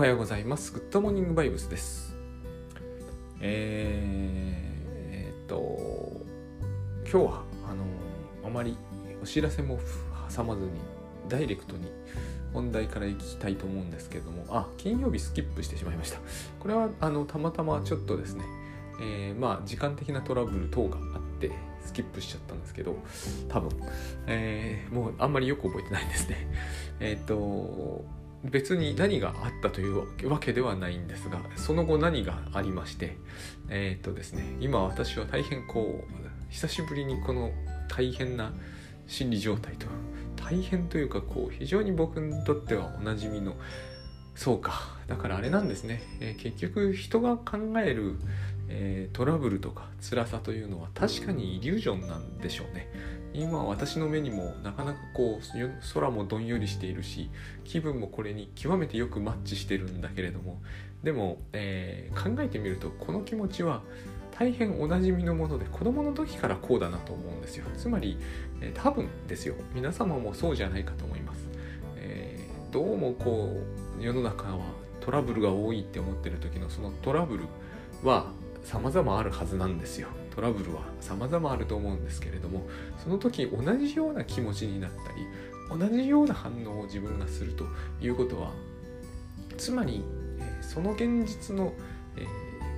はようございます。グッドモーニングバイブスです。えー、え、っと、今日は、あのあまりお知らせも挟まずに、ダイレクトに本題からいきたいと思うんですけれども、あ、金曜日スキップしてしまいました。これは、あの、たまたまちょっとですね、えー、まあ、時間的なトラブル等があって、スキップしちゃったんですけど、多分、えー、もうあんまりよく覚えてないんですね。えっ、と、別に何があったというわけではないんですがその後何がありましてえっ、とですね今私は大変こう久しぶりにこの大変な心理状態と大変というかこう非常に僕にとってはおなじみのそうかだからあれなんですね、えー、結局人が考える、えー、トラブルとか辛さというのは確かにイリュージョンなんでしょうね。今私の目にもなかなかこう空もどんよりしているし気分もこれに極めてよくマッチしてるんだけれどもでも、えー、考えてみるとこの気持ちは大変おなじみのもので子供の時からこうだなと思うんですよ。つまり、えー、多分ですよ。皆様もそうじゃないかと思います、えー、どうもこう世の中はトラブルが多いって思ってる時のそのトラブルは様々あるはずなんですよ。トラブルは様々あると思うんですけれどもその時同じような気持ちになったり同じような反応を自分がするということはつまり、その現実の、え、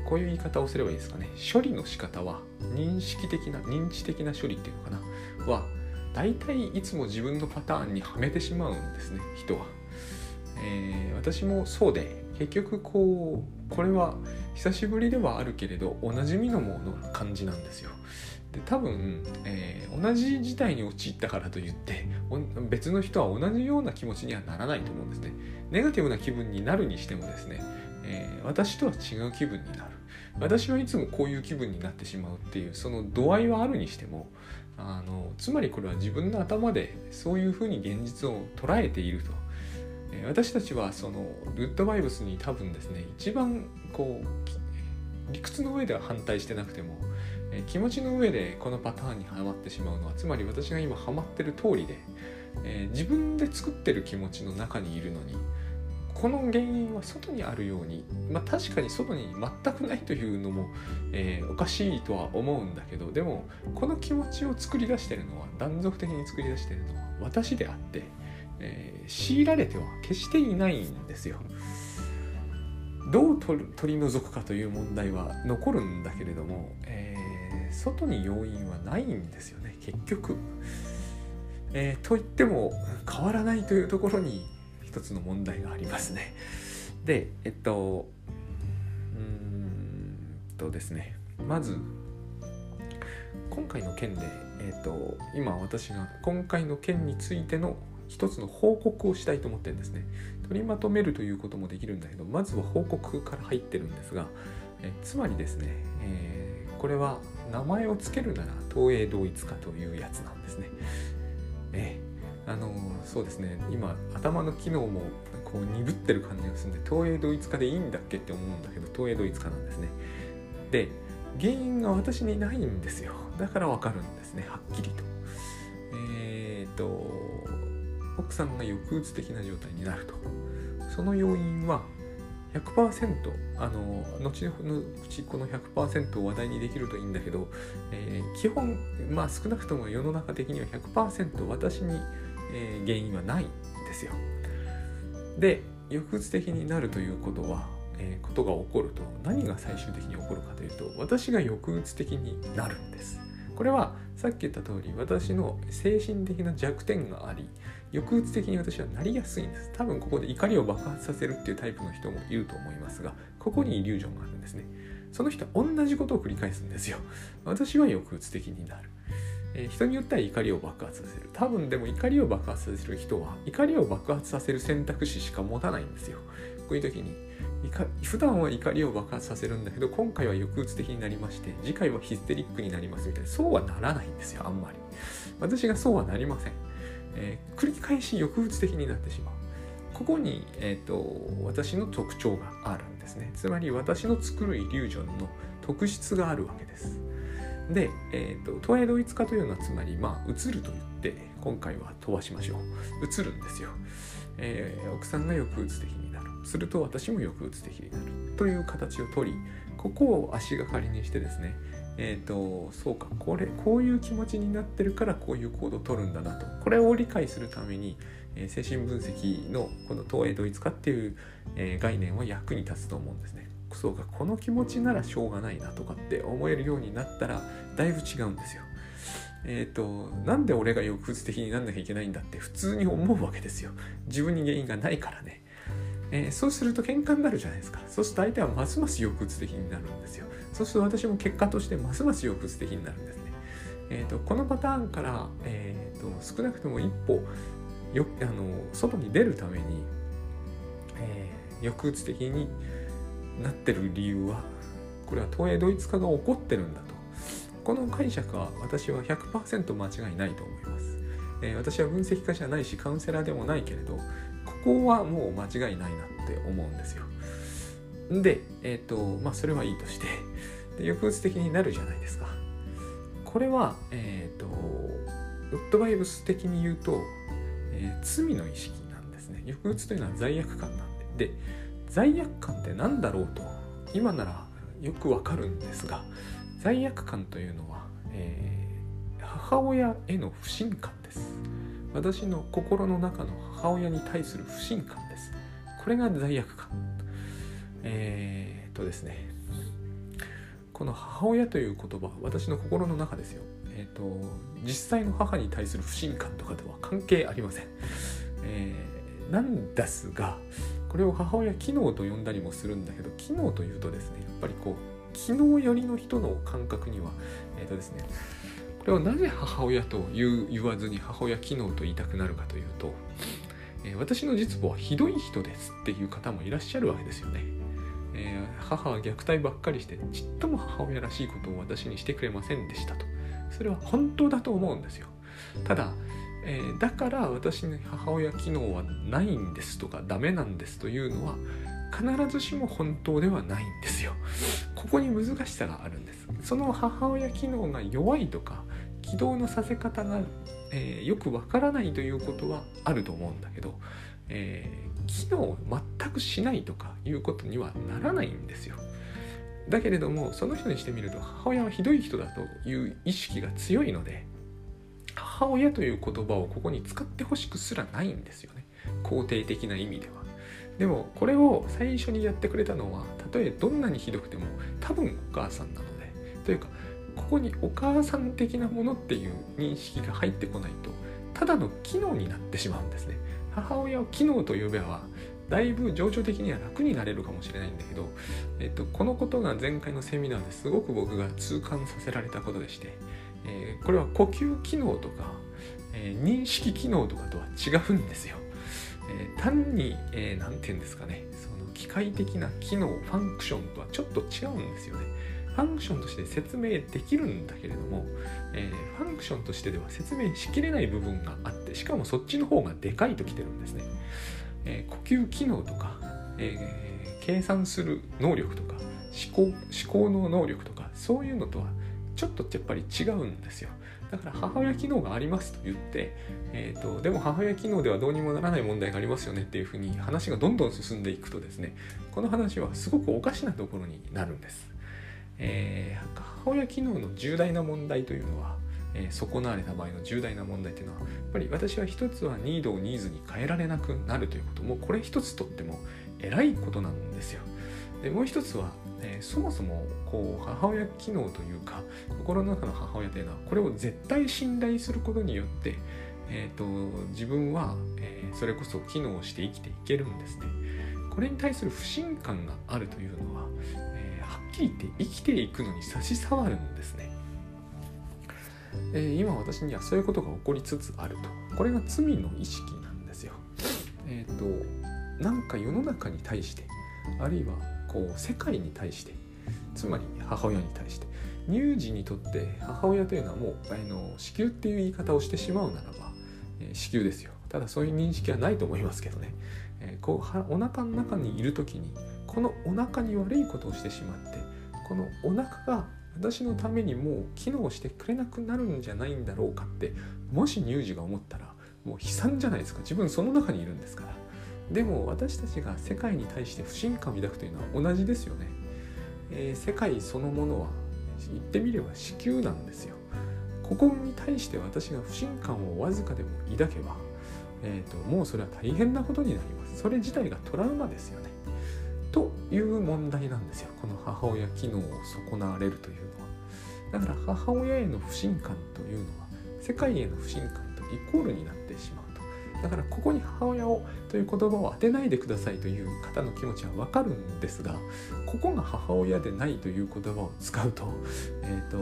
こういう言い方をすればいいですかね。処理の仕方は認識的な認知的な処理っていうのかな。は大体いつも自分のパターンにはめてしまうんですね人は、えー、私もそうで結局こうこれは久しぶりではあるけれどおなじみのもの感じなんですよ。で多分、えー、同じ事態に陥ったからといって別の人は同じような気持ちにはならないと思うんですね。ネガティブな気分になるにしてもですね、えー、私とは違う気分になる。私はいつもこういう気分になってしまうっていうその度合いはあるにしてもあのつまりこれは自分の頭でそういうふうに現実を捉えていると私たちはそのグッドバイブスに多分ですね一番こう理屈の上では反対してなくてもえ気持ちの上でこのパターンにはまってしまうのはつまり私が今ハマってる通りで、えー、自分で作ってる気持ちの中にいるのにこの原因は外にあるようにまあ確かに外に全くないというのも、えー、おかしいとは思うんだけどでもこの気持ちを作り出してるのは断続的に作り出してるのは私であってえー、強いられては決していないんですよ。どう取り除くかという問題は残るんだけれども、えー、外に要因はないんですよね結局。えー、と言っても変わらないというところに一つの問題がありますね。でえっとうんとですねまず今回の件で、えっと、今私が今回の件についての一つの報告をしたいと思ってるんですね。取りまとめるということもできるんだけど、まずは報告から入ってるんですが、えつまりですね、えー、これは名前を付けるなら東映同一化というやつなんですね。えー、あのそうですね、今頭の機能もこう鈍ってる感じがするんで、東映同一化でいいんだっけって思うんだけど、東映同一化なんですね。で、原因が私にないんですよ。だからわかるんですね、はっきりと。えっ、と、奥さんが抑うつ的な状態になると。その要因は100%あの後のうちこの100%を話題にできるといいんだけど、えー、基本まあ少なくとも世の中的には100%私に、えー、原因はないんですよ。で抑うつ的になるということは、えー、ことが起こると。何が最終的に起こるかというと私が抑うつ的になるんです。これはさっき言った通り私の精神的な弱点があり抑うつ的に私はなりやすいんです。多分ここで怒りを爆発させるっていうタイプの人もいると思いますがここにイリュージョンがあるんですね。その人は同じことを繰り返すんですよ。私は抑うつ的になる。え、人によっては怒りを爆発させる。多分でも怒りを爆発させる人は怒りを爆発させる選択肢しか持たないんですよ。こういう時に普段は怒りを爆発させるんだけど今回は抑うつ的になりまして次回はヒステリックになりますみたいな。そうはならないんですよあんまり。私がそうはなりません、えー、繰り返し抑うつ的になってしまう。ここに、えーと、私の特徴があるんですね。つまり私の作るイリュージョンの特質があるわけです。で、えーと、と東映同一化というのはつまりまあ映ると言って今回は飛ばしましょう。映るんですよ。えー、奥さんが抑うつ的に。すると私も抑うつ的になるという形をとりここを足がかりにしてですねえーと、そうかこれこういう気持ちになってるからこういう行動をとるんだなとこれを理解するために、えー、精神分析のこの投影同一化っていう、えー、概念は役に立つと思うんですね。そうかこの気持ちならしょうがないなとかって思えるようになったらだいぶ違うんですよ。えっ、ー、となんで俺が抑うつ的になんなきゃいけないんだって普通に思うわけですよ。自分に原因がないからね。えー、そうすると喧嘩になるじゃないですか。そうすると相手はますます抑うつ的になるんですよ。そうすると私も結果としてますます抑うつ的になるんですね。えーと、このパターンから、えーと、少なくとも一歩よあの外に出るために、えー、抑うつ的になってる理由はこれは東映ドイツ化が起こってるんだとこの解釈は私は100%間違いないと思います、えー、私は分析家じゃないしカウンセラーでもないけれどこはもう間違いないなって思うんですよ。でえっ、ー、とまあそれはいいとして で抑うつ的になるじゃないですか。これはえっ、ー、とウッドバイブス的に言うと、えー、罪の意識なんですね。抑うつというのは罪悪感なんで。で罪悪感って何だろうと今ならよくわかるんですが罪悪感というのは、えー、母親への不信感です。私の心の中の母親に対する不信感です。これが罪悪感。えー、っとですね。この母親という言葉私の心の中ですよ。えー、っと実際の母に対する不信感とかとは関係ありません、えー、なんですがこれを母親機能と呼んだりもするんだけど機能というとですねやっぱりこう機能寄りの人の感覚にはえっ、とですねこれをなぜ母親と言言わずに母親機能と言いたくなるかというと、えー、私の実母はひどい人ですっていう方もいらっしゃるわけですよね。えー、母は虐待ばっかりしてちっとも母親らしいことを私にしてくれませんでしたと。それは本当だと思うんですよ。ただ、えー、だから私の母親機能はないんですとかダメなんですというのは必ずしも本当ではないんですよ。ここに難しさがあるんですその母親機能が弱いとか起動のさせ方が、えー、よくわからないということはあると思うんだけど、えー、機能を全くしないとかいうことにはならないんですよ。だけれどもその人にしてみると母親はひどい人だという意識が強いので母親という言葉をここに使ってほしくすらないんですよね肯定的な意味では。でもこれを最初にやってくれたのはたとえどんなにひどくても多分お母さんなのでというかここにお母さん的なものっていう認識が入ってこないとただの機能になってしまうんですね母親を機能と呼べばだいぶ情緒的には楽になれるかもしれないんだけど、えっと、このことが前回のセミナーですごく僕が痛感させられたことでして、えー、これは呼吸機能とか、えー、認識機能とかとは違うんですよ。えー、単に何、えー、て言うんですかねその機械的な機能ファンクションとはちょっと違うんですよね。ファンクションとして説明できるんだけれども、えー、ファンクションとしてでは説明しきれない部分があってしかもそっちの方がでかいときてるんですね。えー、呼吸機能とか、えー、計算する能力とか思考思考の能力とかそういうのとはちょっとやっぱり違うんですよ。だから母親機能がありますと言って、えーと、でも母親機能ではどうにもならない問題がありますよねっていうふうに話がどんどん進んでいくとですねこの話はすごくおかしなところになるんです。えー、母親機能の重大な問題というのは、えー、損なわれた場合の重大な問題というのはやっぱり私は一つはニードをニーズに変えられなくなるということもこれ一つとっても偉いことなんですよ。でもう一つは、えー、そもそもこう母親機能というか心の中の母親というのはこれを絶対信頼することによって、えーと、自分は、えー、それこそ機能して生きていけるんですね。これに対する不信感があるというのは、えはっきり言って生きていくのに差し障るんですね。えー、今私にはそういうことが起こりつつあると。これが罪の意識なんですよ。えっ、と、なんか世の中に対して、あるいはこう世界に対して、つまり母親に対して、乳児にとって母親というのはもうあの子宮っていう言い方をしてしまうならば、えー、子宮ですよ。ただそういう認識はないと思いますけどね。えー、こうお腹の中にいる時にこのお腹に悪いことをしてしまってこのお腹が私のためにもう機能してくれなくなるんじゃないんだろうかってもし乳児が思ったらもう悲惨じゃないですか自分その中にいるんですからでも私たちが世界に対して不信感を抱くというのは同じですよね、えー、世界そのものは言ってみれば子宮なんですよ。ここに対して私が不信感をわずかでも抱けば、えーと、もうそれは大変なことになります。それ自体がトラウマですよね。という問題なんですよ。この母親機能を損なわれるというのは。だから母親への不信感というのは世界への不信感とイコールになってしまう。だからここに母親をという言葉を当てないでくださいという方の気持ちはわかるんですがここが母親でないという言葉を使うと,、えーと、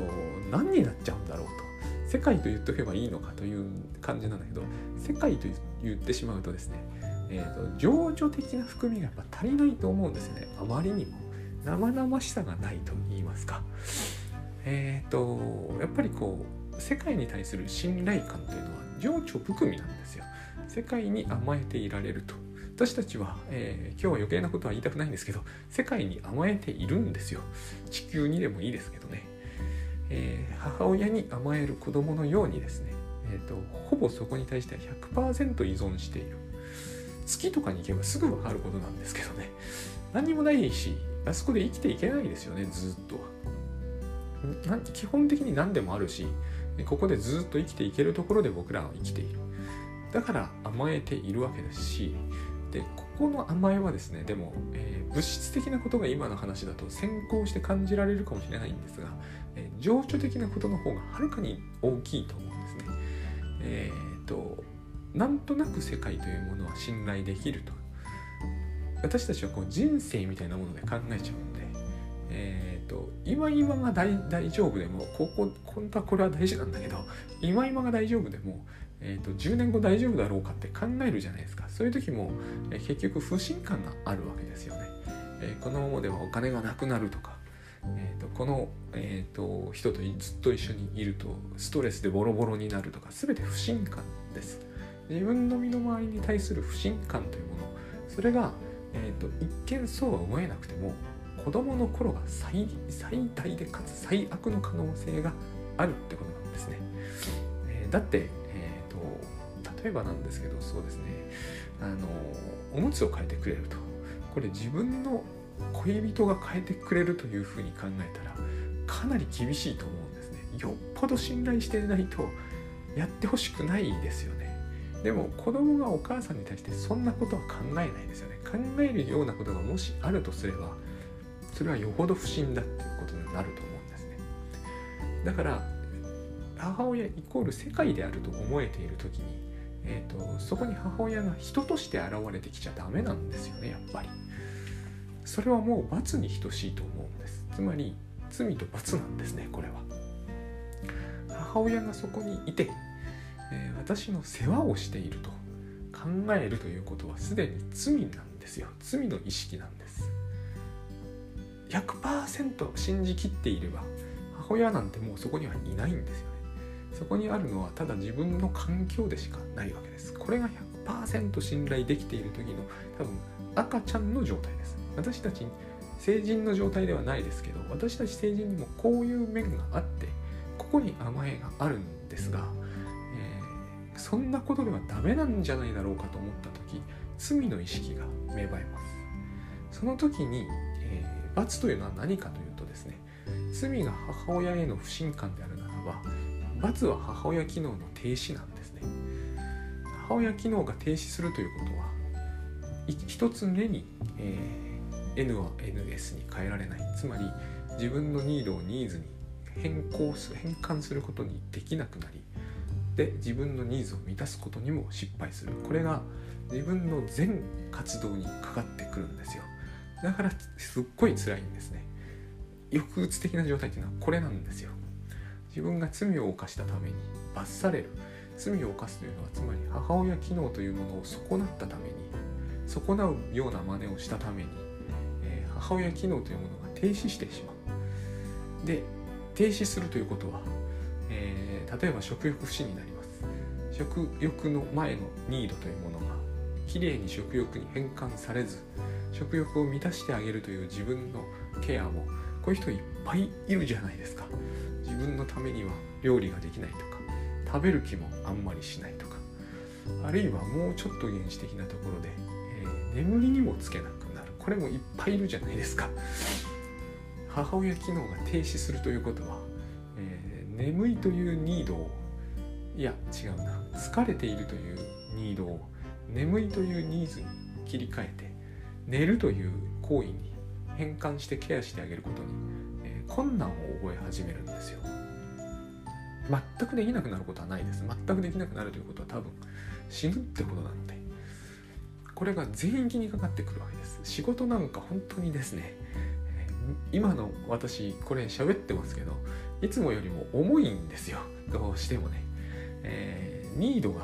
何になっちゃうんだろうと。世界と言っとけばいいのかという感じなんだけど世界と言ってしまうとですね、えーと、情緒的な含みがやっぱ足りないと思うんですよね。あまりにも。生々しさがないと言いますか。えっ、ー、とやっぱりこう世界に対する信頼感というのは情緒含みなんですよ。世界に甘えていられると。私たちは、えー、今日は余計なことは言いたくないんですけど世界に甘えているんですよ。地球にでもいいですけどね、えー、母親に甘える子供のようにですね、えーと、ほぼそこに対しては100%依存している。月とかに行けばすぐ分かることなんですけどね。何もないしあそこで生きていけないですよねずっとは。基本的に何でもあるしここでずっと生きていけるところで僕らは生きている。だから甘えているわけですしでここの甘えはですねでも、えー、物質的なことが今の話だと先行して感じられるかもしれないんですが、えー、情緒的なことの方がはるかに大きいと思うんですね。えーと、なんとなく世界というものは信頼できると私たちはこう人生みたいなもので考えちゃうんで、えーと、今今が大丈夫でもここ本当はこれは大事なんだけど今今が大丈夫でもえーと、10年後大丈夫だろうかって考えるじゃないですか。そういう時も、えー、結局不信感があるわけですよね、えー、このままではお金がなくなるとか、えーと、この、えーと、人とずっと一緒にいるとストレスでボロボロになるとか。全て不信感です。自分の身の回りに対する不信感というもの。それが、えー、と一見そうは思えなくても子供の頃が最最大でかつ最悪の可能性があるってことなんですね、えー、だって例えばなんですけどそうですね。あのおむつを変えてくれると。これ自分の恋人が変えてくれるというふうに考えたらかなり厳しいと思うんですね。よっぽど信頼してないとやってほしくないですよね。でも子供がお母さんに対してそんなことは考えないですよね。考えるようなことがもしあるとすればそれはよほど不審だっていうことになると思うんですね。だから母親イコール世界であると思えている時にえーと、そこに母親が人として現れてきちゃダメなんですよねやっぱり。それはもう罰に等しいと思うんです。つまり罪と罰なんですねこれは。母親がそこにいて、えー、私の世話をしていると考えるということはすでに罪なんですよ。罪の意識なんです。100%信じきっていれば母親なんてもうそこにはいないんですよ。そこにあるのはただ自分の環境でしかないわけです。これが100%信頼できている時の多分赤ちゃんの状態です。私たち成人の状態ではないですけど私たち成人にもこういう面があってここに甘えがあるんですが、えー、そんなことではダメなんじゃないだろうかと思った時罪の意識が芽生えます。その時に、えー、罰というのは何かというとですね罪が母親への不信感であるならばは母親機能の停止なんですね。母親機能が停止するということは一つ目に、えー、N は NS に変えられない。つまり自分のニードをニーズに変更す変換することにできなくなりで自分のニーズを満たすことにも失敗する。これが自分の全活動にかかってくるんですよ。だからすっごい辛いんですね。抑うつ的な状態っていうのはこれなんですよ。自分が罪を犯したために罰される。罪を犯すというのはつまり母親機能というものを損なったために損なうような真似をしたために、えー、母親機能というものが停止してしまう。で停止するということは、えー、例えば食欲不振になります。食欲の前のニードというものがきれいに食欲に変換されず食欲を満たしてあげるという自分のケアもこういう人いっぱいいるじゃないですか。分のためには料理ができないとか食べる気もあんまりしないとかあるいはもうちょっと原始的なところで、えー、眠りにもつけなくなる。これもいっぱいいるじゃないですか。母親機能が停止するということは、えー、眠いというニードをいや違うな。疲れているというニードを眠いというニーズに切り替えて寝るという行為に変換してケアしてあげることに、困難を覚え始めるんですよ。全くできなくなることはないです。全くできなくなるということは多分死ぬってことなので。これが全域にかかってくるわけです。仕事なんか本当にですね今の私これ喋ってますけどいつもよりも重いんですよ。どうしてもね、えー、ニードが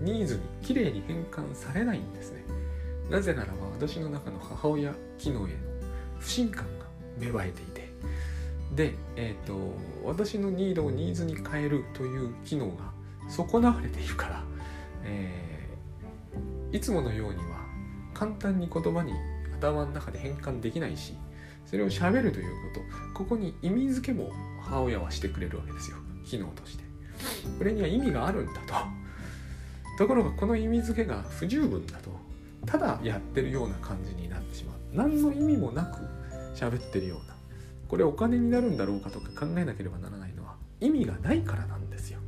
ニーズにきれいに変換されないんですね。なぜならば私の中の母親機能への不信感が芽生えていて。で、えーと、私のニードをニーズに変えるという機能が損なわれているから、えー、いつものようには簡単に言葉に頭の中で変換できないしそれを喋るということここに意味付けも母親はしてくれるわけですよ。機能として。これには意味があるんだと。ところがこの意味付けが不十分だとただやってるような感じになってしまう。何の意味もなく喋ってるようなこれお金になるんだろうかとか考えなければならないのは意味がないからなんですよ。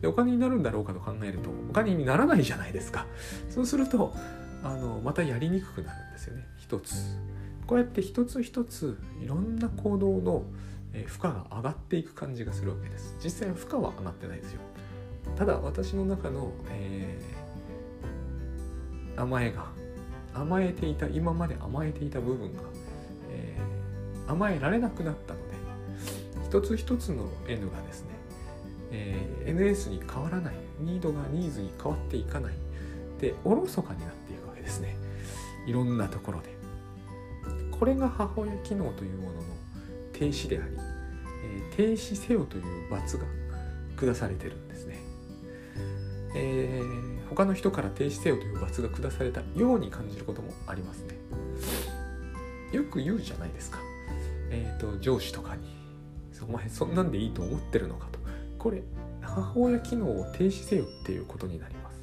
でお金になるんだろうかと考えるとお金にならないじゃないですか。そうするとあのまたやりにくくなるんですよね。一つ。こうやって一つ一ついろんな行動の負荷が上がっていく感じがするわけです。実際負荷は上がってないですよ。ただ私の中の、えー、甘えが甘えていた今まで甘えていた部分が、甘えられなくなったので一つ一つの N がですね、えー、NS に変わらないニードがニーズに変わっていかないでおろそかになっていくわけですね。いろんなところで。これが母親機能というものの停止であり、えー、停止せよという罰が下されてるんですね、えー、他の人から停止せよという罰が下されたように感じることもありますね。よく言うじゃないですか。えっ、ー、と上司とかに「お前そんなんでいいと思ってるのか」と。これ母親機能を停止せよっていうことになります。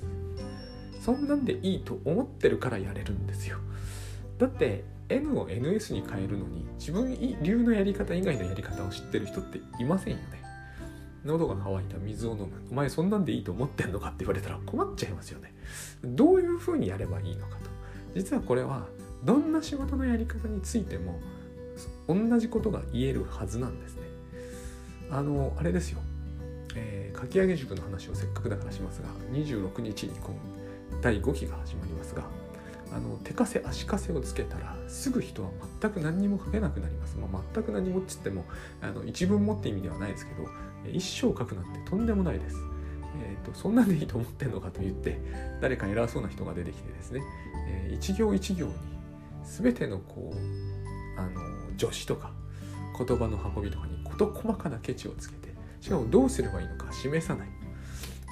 そんなんでいいと思ってるからやれるんですよ。だって N を NS に変えるのに自分流のやり方以外のやり方を知ってる人っていませんよね。喉が渇いた水を飲むお前そんなんでいいと思ってんのか？って言われたら困っちゃいますよね。どういうふうにやればいいのかと。実はこれはどんな仕事のやり方についても同じことが言えるはずなんですね。あのあれですよ、えー、かき上げ塾の話をせっかくだからしますが26日に今第5期が始まりますがあの手かせ足かせをつけたらすぐ人は全く何にも書けなくなります、まあ、全く何もっつってもあの一文もって意味ではないですけど一生書くなんてとんでもないです。えーと、そんなんでいいと思ってんのかと言って誰か偉そうな人が出てきてですね、えー、一行一行に全てのこうあの助詞とか言葉の運びとかに事細かなケチをつけてしかもどうすればいいのか示さない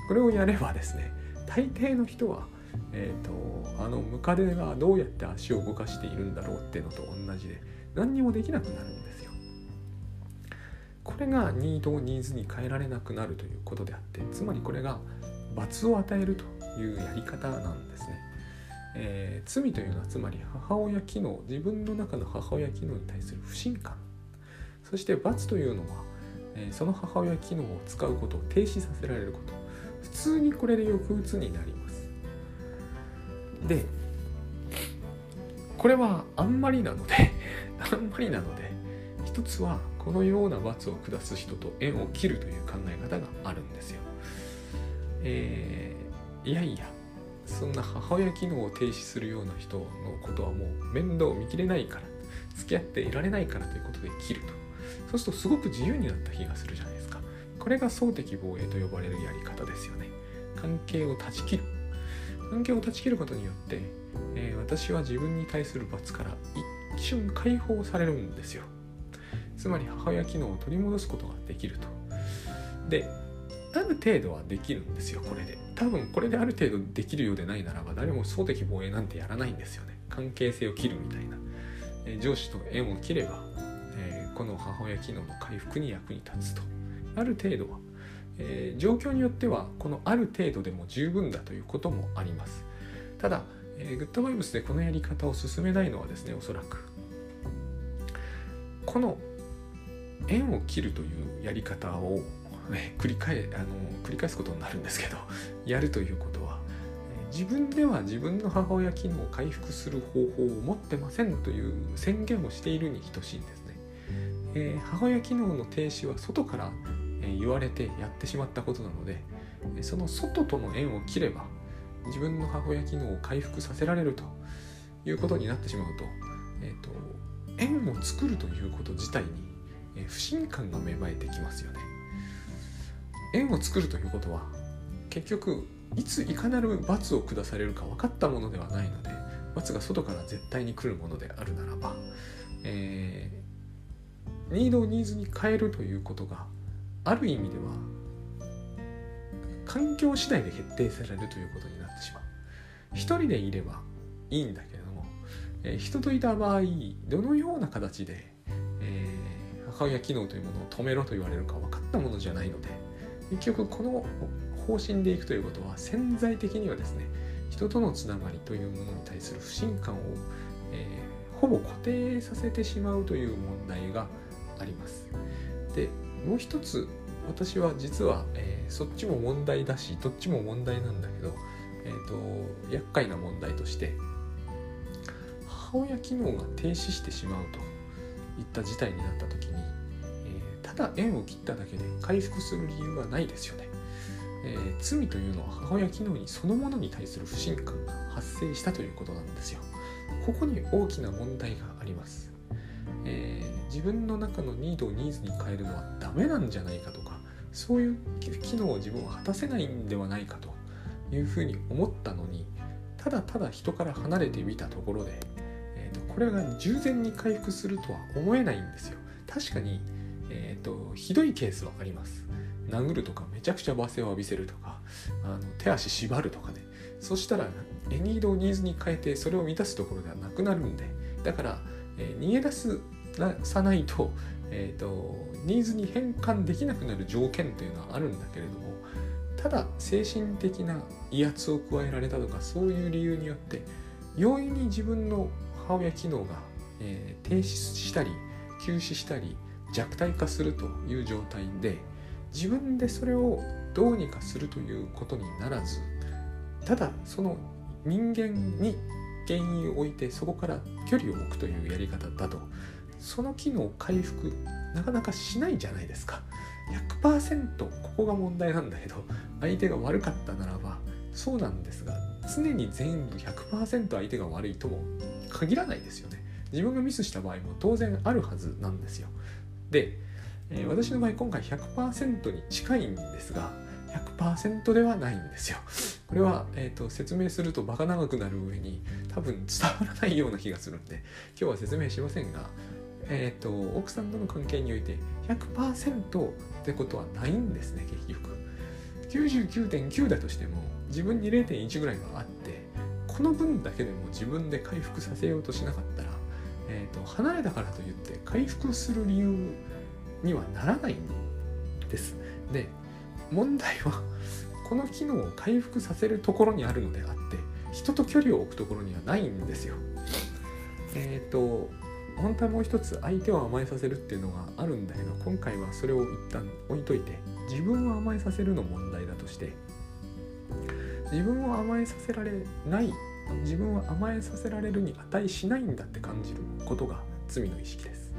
これをやればですね大抵の人はえーと、あのムカデがどうやって足を動かしているんだろうっていうのと同じで何にもできなくなるんですよ。これがニードをニーズに変えられなくなるということであってつまりこれが罰を与えるというやり方なんですね。えー、罪というのはつまり母親機能自分の中の母親機能に対する不信感。そして罰というのは、えー、その母親機能を使うことを停止させられること。普通にこれで抑うつになります。でこれはあんまりなので あんまりなので一つはこのような罰を下す人と縁を切るという考え方があるんですよ。えー、いやいやそんな母親機能を停止するような人のことはもう面倒見きれないから付き合っていられないからということで切ると。そうするとすごく自由になった気がするじゃないですか。これが総的防衛と呼ばれるやり方ですよね。関係を断ち切る関係を断ち切ることによって、えー、私は自分に対する罰から一瞬解放されるんですよ。つまり母親機能を取り戻すことができると。である程度はできるんですよ。これで多分これである程度できるようでないならば誰も総的防衛なんてやらないんですよね。関係性を切るみたいな、えー、上司と縁を切れば、えー、この母親機能の回復に役に立つと。ある程度は。えー、状況によってはこのある程度でも十分だということもあります。ただ、えー、グッドバイブスでこのやり方を進めないのはですねおそらくこの縁を切るというやり方を、ね、繰り返あの繰り返すことになるんですけど やるということは自分では自分の母親機能を回復する方法を持ってませんという宣言をしているに等しいんですね。えー、母親機能の停止は外から言われてやってしまったことなのでその外との縁を切れば自分の母親機能を回復させられるということになってしまうと,、えーと、縁を作るということ自体に、え不信感が芽生えてきますよね。縁を作るということは結局いついかなる罰を下されるか分かったものではないので罰が外から絶対に来るものであるならば、えー、ニードをニーズに変えるということがある意味では環境次第で決定されるということになってしまう。一人でいればいいんだけれども、えー、人といた場合どのような形で、えー、母親機能というものを止めろと言われるか分かったものじゃないので結局この方針でいくということは潜在的にはですね人とのつながりというものに対する不信感を、えー、ほぼ固定させてしまうという問題があります。でもう一つ私は実は、えー、そっちも問題だしどっちも問題なんだけど、えーと、厄介な問題として母親機能が停止してしまうといった事態になった時に、ただ縁を切っただけで回復する理由はないですよね。えー、罪というのは母親機能にそのものに対する不信感が発生したということなんですよ。ここに大きな問題があります。えー、自分の中のニードをニーズに変えるのはダメなんじゃないかとかそういう機能を自分は果たせないんではないかというふうに思ったのにただただ人から離れてみたところで、えーと、これが従前に回復するとは思えないんですよ。確かに、えーとひどいケースはあります。殴るとかめちゃくちゃ罵声を浴びせるとかあの手足縛るとかねそしたらエニードをニーズに変えてそれを満たすところではなくなるんでだから、えー、逃げ出すさないと,、えーと、ニーズに変換できなくなる条件というのはあるんだけれどもただ精神的な威圧を加えられたとかそういう理由によって容易に自分の母親機能が、えー、停止したり休止したり弱体化するという状態で、自分でそれをどうにかするということにならずただその人間に原因を置いてそこから距離を置くというやり方だとその機能回復なかなかしないじゃないですか。100%ここが問題なんだけど相手が悪かったならばそうなんですが常に全部100%相手が悪いとも限らないですよね。自分がミスした場合も当然あるはずなんですよ。でえー、私の場合今回100%に近いんですが100%ではないんですよ。これは、えーと、説明するとバカ長くなる上に多分伝わらないような気がするんで今日は説明しませんが、えーと、奥さんとの関係において100%ってことはないんですね結局。99.9だとしても自分に0.1ぐらいはあってこの分だけでも自分で回復させようとしなかったら、えーと離れたからといって回復する理由にはならないんです。で問題はこの機能を回復させるところにあるのであって人と距離を置くところにはないんですよ。えっ、ー、と本当はもう一つ相手を甘えさせるっていうのがあるんだけど今回はそれを一旦置いといて自分を甘えさせるの問題だとして自分を甘えさせられない自分は甘えさせられるに値しないんだって感じることが罪の意識です。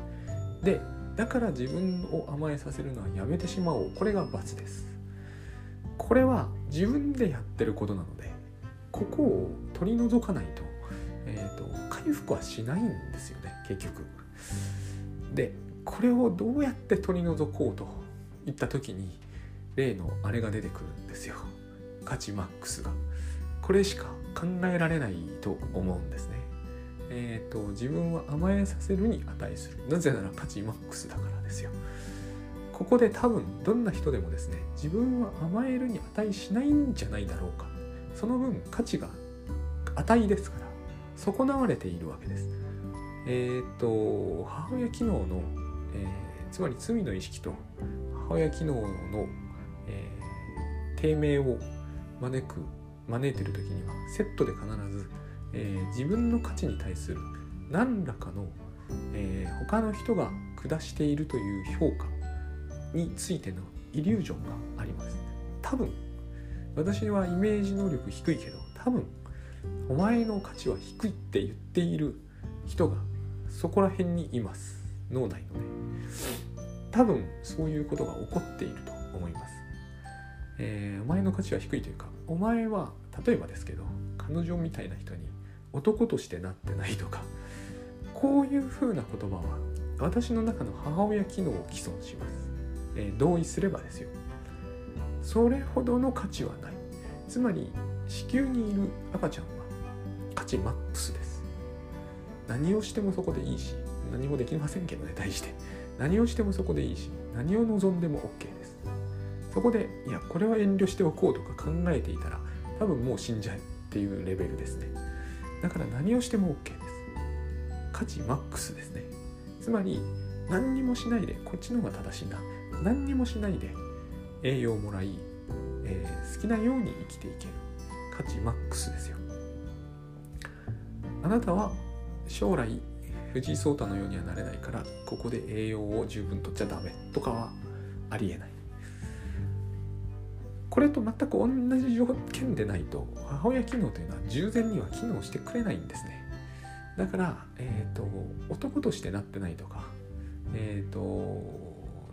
でだから自分を甘えさせるのはやめてしまおう。これが罰です。これは自分でやってることなのでここを取り除かないと,、えーと、回復はしないんですよね結局。でこれをどうやって取り除こうといった時に例のあれが出てくるんですよ。価値マックスが。これしか考えられないと思うんですね。えーと、自分は甘えさせるに値する。なぜなら価値マックスだからですよ。ここで多分どんな人でもですね自分は甘えるに値しないんじゃないだろうか。その分価値が値ですから損なわれているわけです。えっ、ー、と母親機能の、えー、つまり罪の意識と母親機能の、えー、低迷を招く招いてる時にはセットで必ずえー、自分の価値に対する何らかの、えー、他の人が下しているという評価についてのイリュージョンがあります。多分私はイメージ能力低いけど多分お前の価値は低いって言っている人がそこら辺にいます。脳内のね。多分そういうことが起こっていると思います、えー、お前の価値は低いというかお前は例えばですけど彼女みたいな人に男としてなってないとかこういうふうな言葉は私の中の母親機能を既存します、えー、同意すればですよ。それほどの価値はない。つまり子宮にいる赤ちゃんは価値マックスです。何をしてもそこでいいし何もできませんけどね大して。何をしてもそこでいいし何を望んでも OK そこでいやこれは遠慮しておこうとか考えていたら多分もう死んじゃえっていうレベルですね。だから何をしても OK です。価値マックスですね。つまり何にもしないでこっちの方が正しいな。何にもしないで栄養をもらい、えー、好きなように生きていける。価値マックスですよ。あなたは将来藤井聡太のようにはなれないからここで栄養を十分とっちゃダメとかはありえない。これと全く同じ条件でないと母親機能というのは従前には機能してくれないんですねだから、えーと、男としてなってないとかえっ、ー、と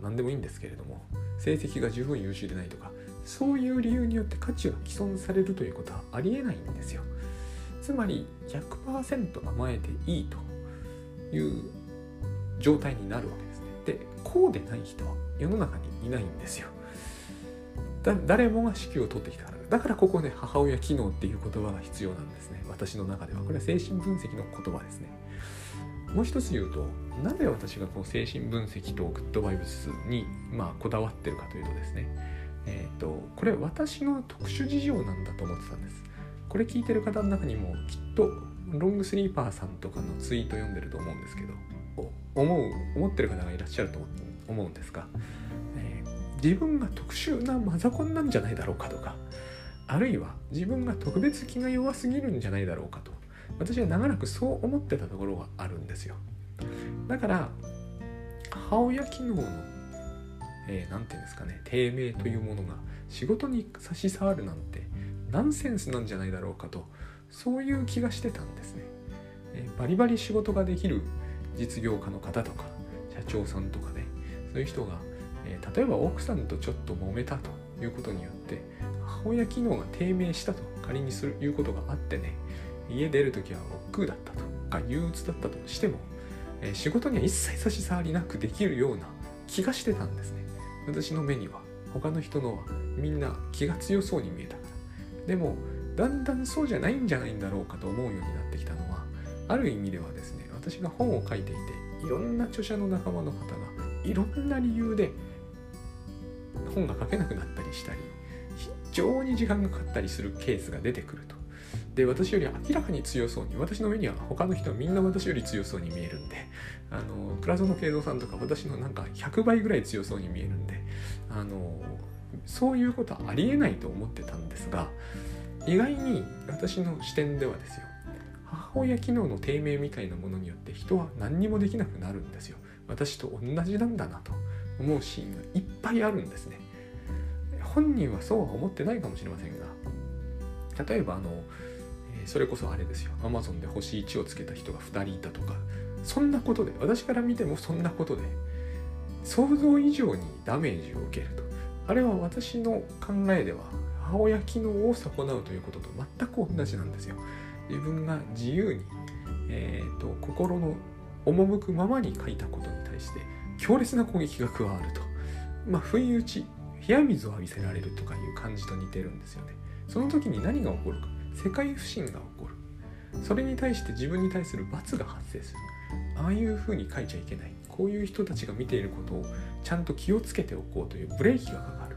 何でもいいんですけれども成績が十分優秀でないとかそういう理由によって価値が毀損されるということはありえないんですよつまり100%甘えていいという状態になるわけですね。でこうでない人は世の中にいないんですよ。誰もが子宮を取ってきたから。だからここね母親機能っていう言葉が必要なんですね。私の中では。これは精神分析の言葉ですね。もう一つ言うとなぜ私がこの精神分析とグッドバイブスにまあこだわってるかというとですね。えっ、ー、とこれ私の特殊事情なんだと思ってたんです。これ聞いてる方の中にもきっとロングスリーパーさんとかのツイート読んでると思うんですけど思う思ってる方がいらっしゃると思うんですが、自分が特殊なマザコンなんじゃないだろうかとかあるいは自分が特別気が弱すぎるんじゃないだろうかと。私は長らくそう思ってたところがあるんですよ。だから母親機能の何、えー、て言うんですかね低迷というものが仕事に差し障るなんてナンセンスなんじゃないだろうかとそういう気がしてたんですね、えバリバリ仕事ができる実業家の方とか社長さんとかねそういう人が、え例えば奥さんとちょっと揉めたということによって母親機能が低迷したと仮にするいうことがあってね家出る時は億劫だったとか憂鬱だったとしても、え仕事には一切差し障りなくできるような気がしてたんですね。私の目には他の人のはみんな気が強そうに見えたから。でもだんだんそうじゃないんじゃないんだろうかと思うようになってきたのはある意味ではですね私が本を書いていていろんな著者の仲間の方がいろんな理由で本が書けなくなったりしたり非常に時間がかかったりするケースが出てくると。で私より明らかに強そうに私の目には他の人はみんな私より強そうに見えるんであの倉園慶三さんとか私のなんか100倍ぐらい強そうに見えるんであのそういうことはありえないと思ってたんですが意外に私の視点ではですよ母親機能の低迷みたいなものによって人は何にもできなくなるんですよ私と同じなんだなと思うシーンがいっぱいあるんですね本人はそうは思ってないかもしれませんが例えばあのそれこそあれですよ Amazon で星1をつけた人が2人いたとかそんなことで私から見てもそんなことで想像以上にダメージを受けるとあれは私の考えでは母親機能を損なうということと全く同じなんですよ。自分が自由に、えーと、心の赴くままに書いたことに対して強烈な攻撃が加わると。まあ、不意打ち、冷や水を浴びせられるとかいう感じと似てるんですよね。その時に何が起こるか。世界不信が起こる。それに対して自分に対する罰が発生する。ああいうふうに書いちゃいけない。こういう人たちが見ていることをちゃんと気をつけておこうというブレーキがかかる。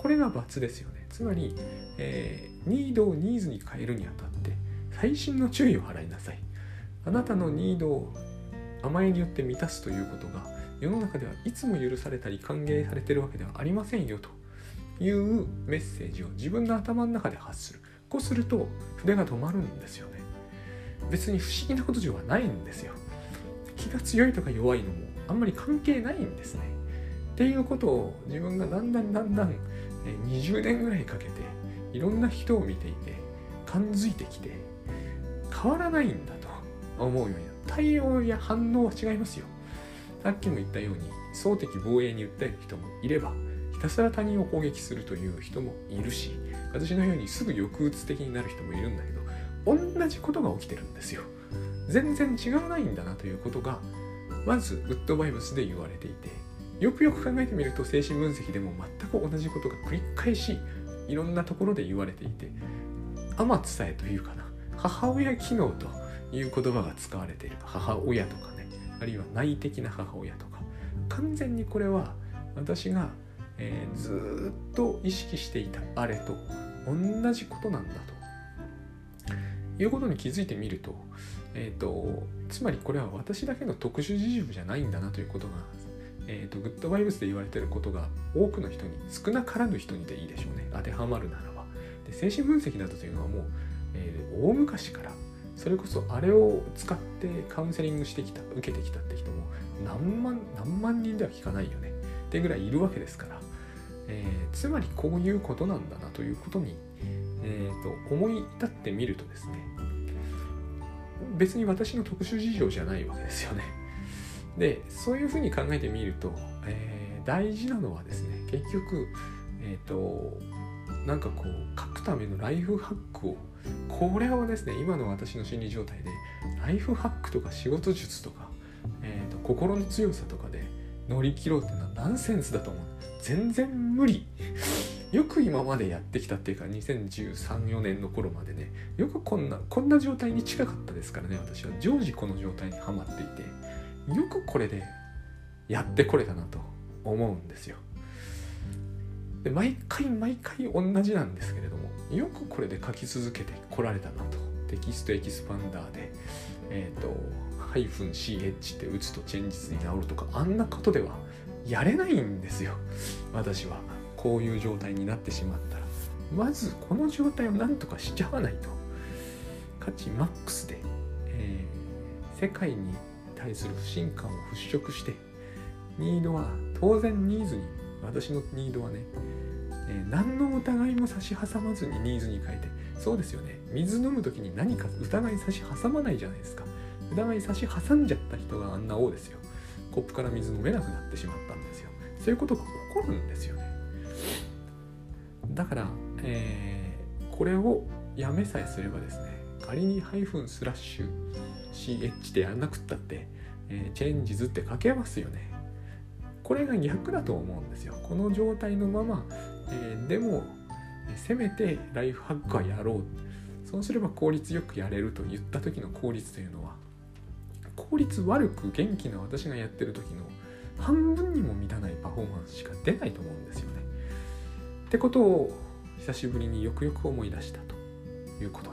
これが罰ですよね。つまり、えー、ニードをニーズに変えるにあたって細心の注意を払いなさいあなたのニードを甘えによって満たすということが世の中ではいつも許されたり歓迎されてるわけではありませんよというメッセージを自分の頭の中で発する。こうすると筆が止まるんですよね。別に不思議なことではないんですよ気が強いとか弱いのもあんまり関係ないんですね。っていうことを自分がだんだんだんだん20年ぐらいかけていろんな人を見ていて感づいてきて変わらないんだと思うようにな対応や反応は違いますよ。さっきも言ったように総的防衛に訴える人もいればひたすら他人を攻撃するという人もいるし私のようにすぐ抑うつ的になる人もいるんだけど同じことが起きてるんですよ。全然違わないんだなということがまずウッドバイブスで言われていてよくよく考えてみると精神分析でも全く同じことが繰り返しいろんなところで言われていて天津さえというかな母親機能という言葉が使われている。母親とかね。あるいは内的な母親とか完全にこれは私が、えー、ずっと意識していたあれと同じことなんだと。いうことに気づいてみると,、えーと、つまりこれは私だけの特殊事情じゃないんだなということが、えーと、グッドバイブスで言われていることが多くの人に少なからぬ人にでいいでしょうね。当てはまるならば。で精神分析などというのはもう、えー、大昔からそれこそあれを使ってカウンセリングしてきた受けてきたって人も何万何万人では聞かないよね。ってぐらいいるわけですから、えー、つまりこういうことなんだなということに、えーと、思い至ってみるとですね別に私の特殊事情じゃないわけですよね。でそういうふうに考えてみると、えー、大事なのはですね結局えっ、ー、となんかこう書くためのライフハックをこれをですね今の私の心理状態でライフハックとか仕事術とか、えーと、心の強さとかで乗り切ろうっていうのはナンセンスだと思う。全然無理。よく今までやってきたっていうか2013,4年の頃までねよくこんなこんな状態に近かったですからね私は。常時この状態にはまっていてよくこれでやってこれたなと思うんですよ。で毎回毎回同じなんですけれどもよくこれで書き続けてこられたなと。 TextExpander でえっ、ー、とハイフン CH って打つと Changes に直るとか。あんなことではやれないんですよ。私は。こういう状態になってしまったら。まずこの状態を何とかしちゃわないと。価値マックスで、えー、世界に対する不信感を払拭して。ニードは当然ニーズに私のニードはねえ、何の疑いも差し挟まずにニーズに変えてそうですよね。水飲む時に何か疑い差し挟まないじゃないですか。疑い差し挟んじゃった人があんな王ですよ。コップから水飲めなくなってしまったんですよ。そういうことが起こるんですよね。だから、えー、これをやめさえすればですね仮にハイフンスラッシュ CH でやらなくったって、えー、チェンジズって書けますよね。これが逆だと思うんですよ。この状態のままえー、でもせめてライフハックはやろうそうすれば効率よくやれると言った時の効率というのは効率悪く元気な私がやってる時の半分にも満たないパフォーマンスしか出ないと思うんですよね。ってことを久しぶりによくよく思い出したということ。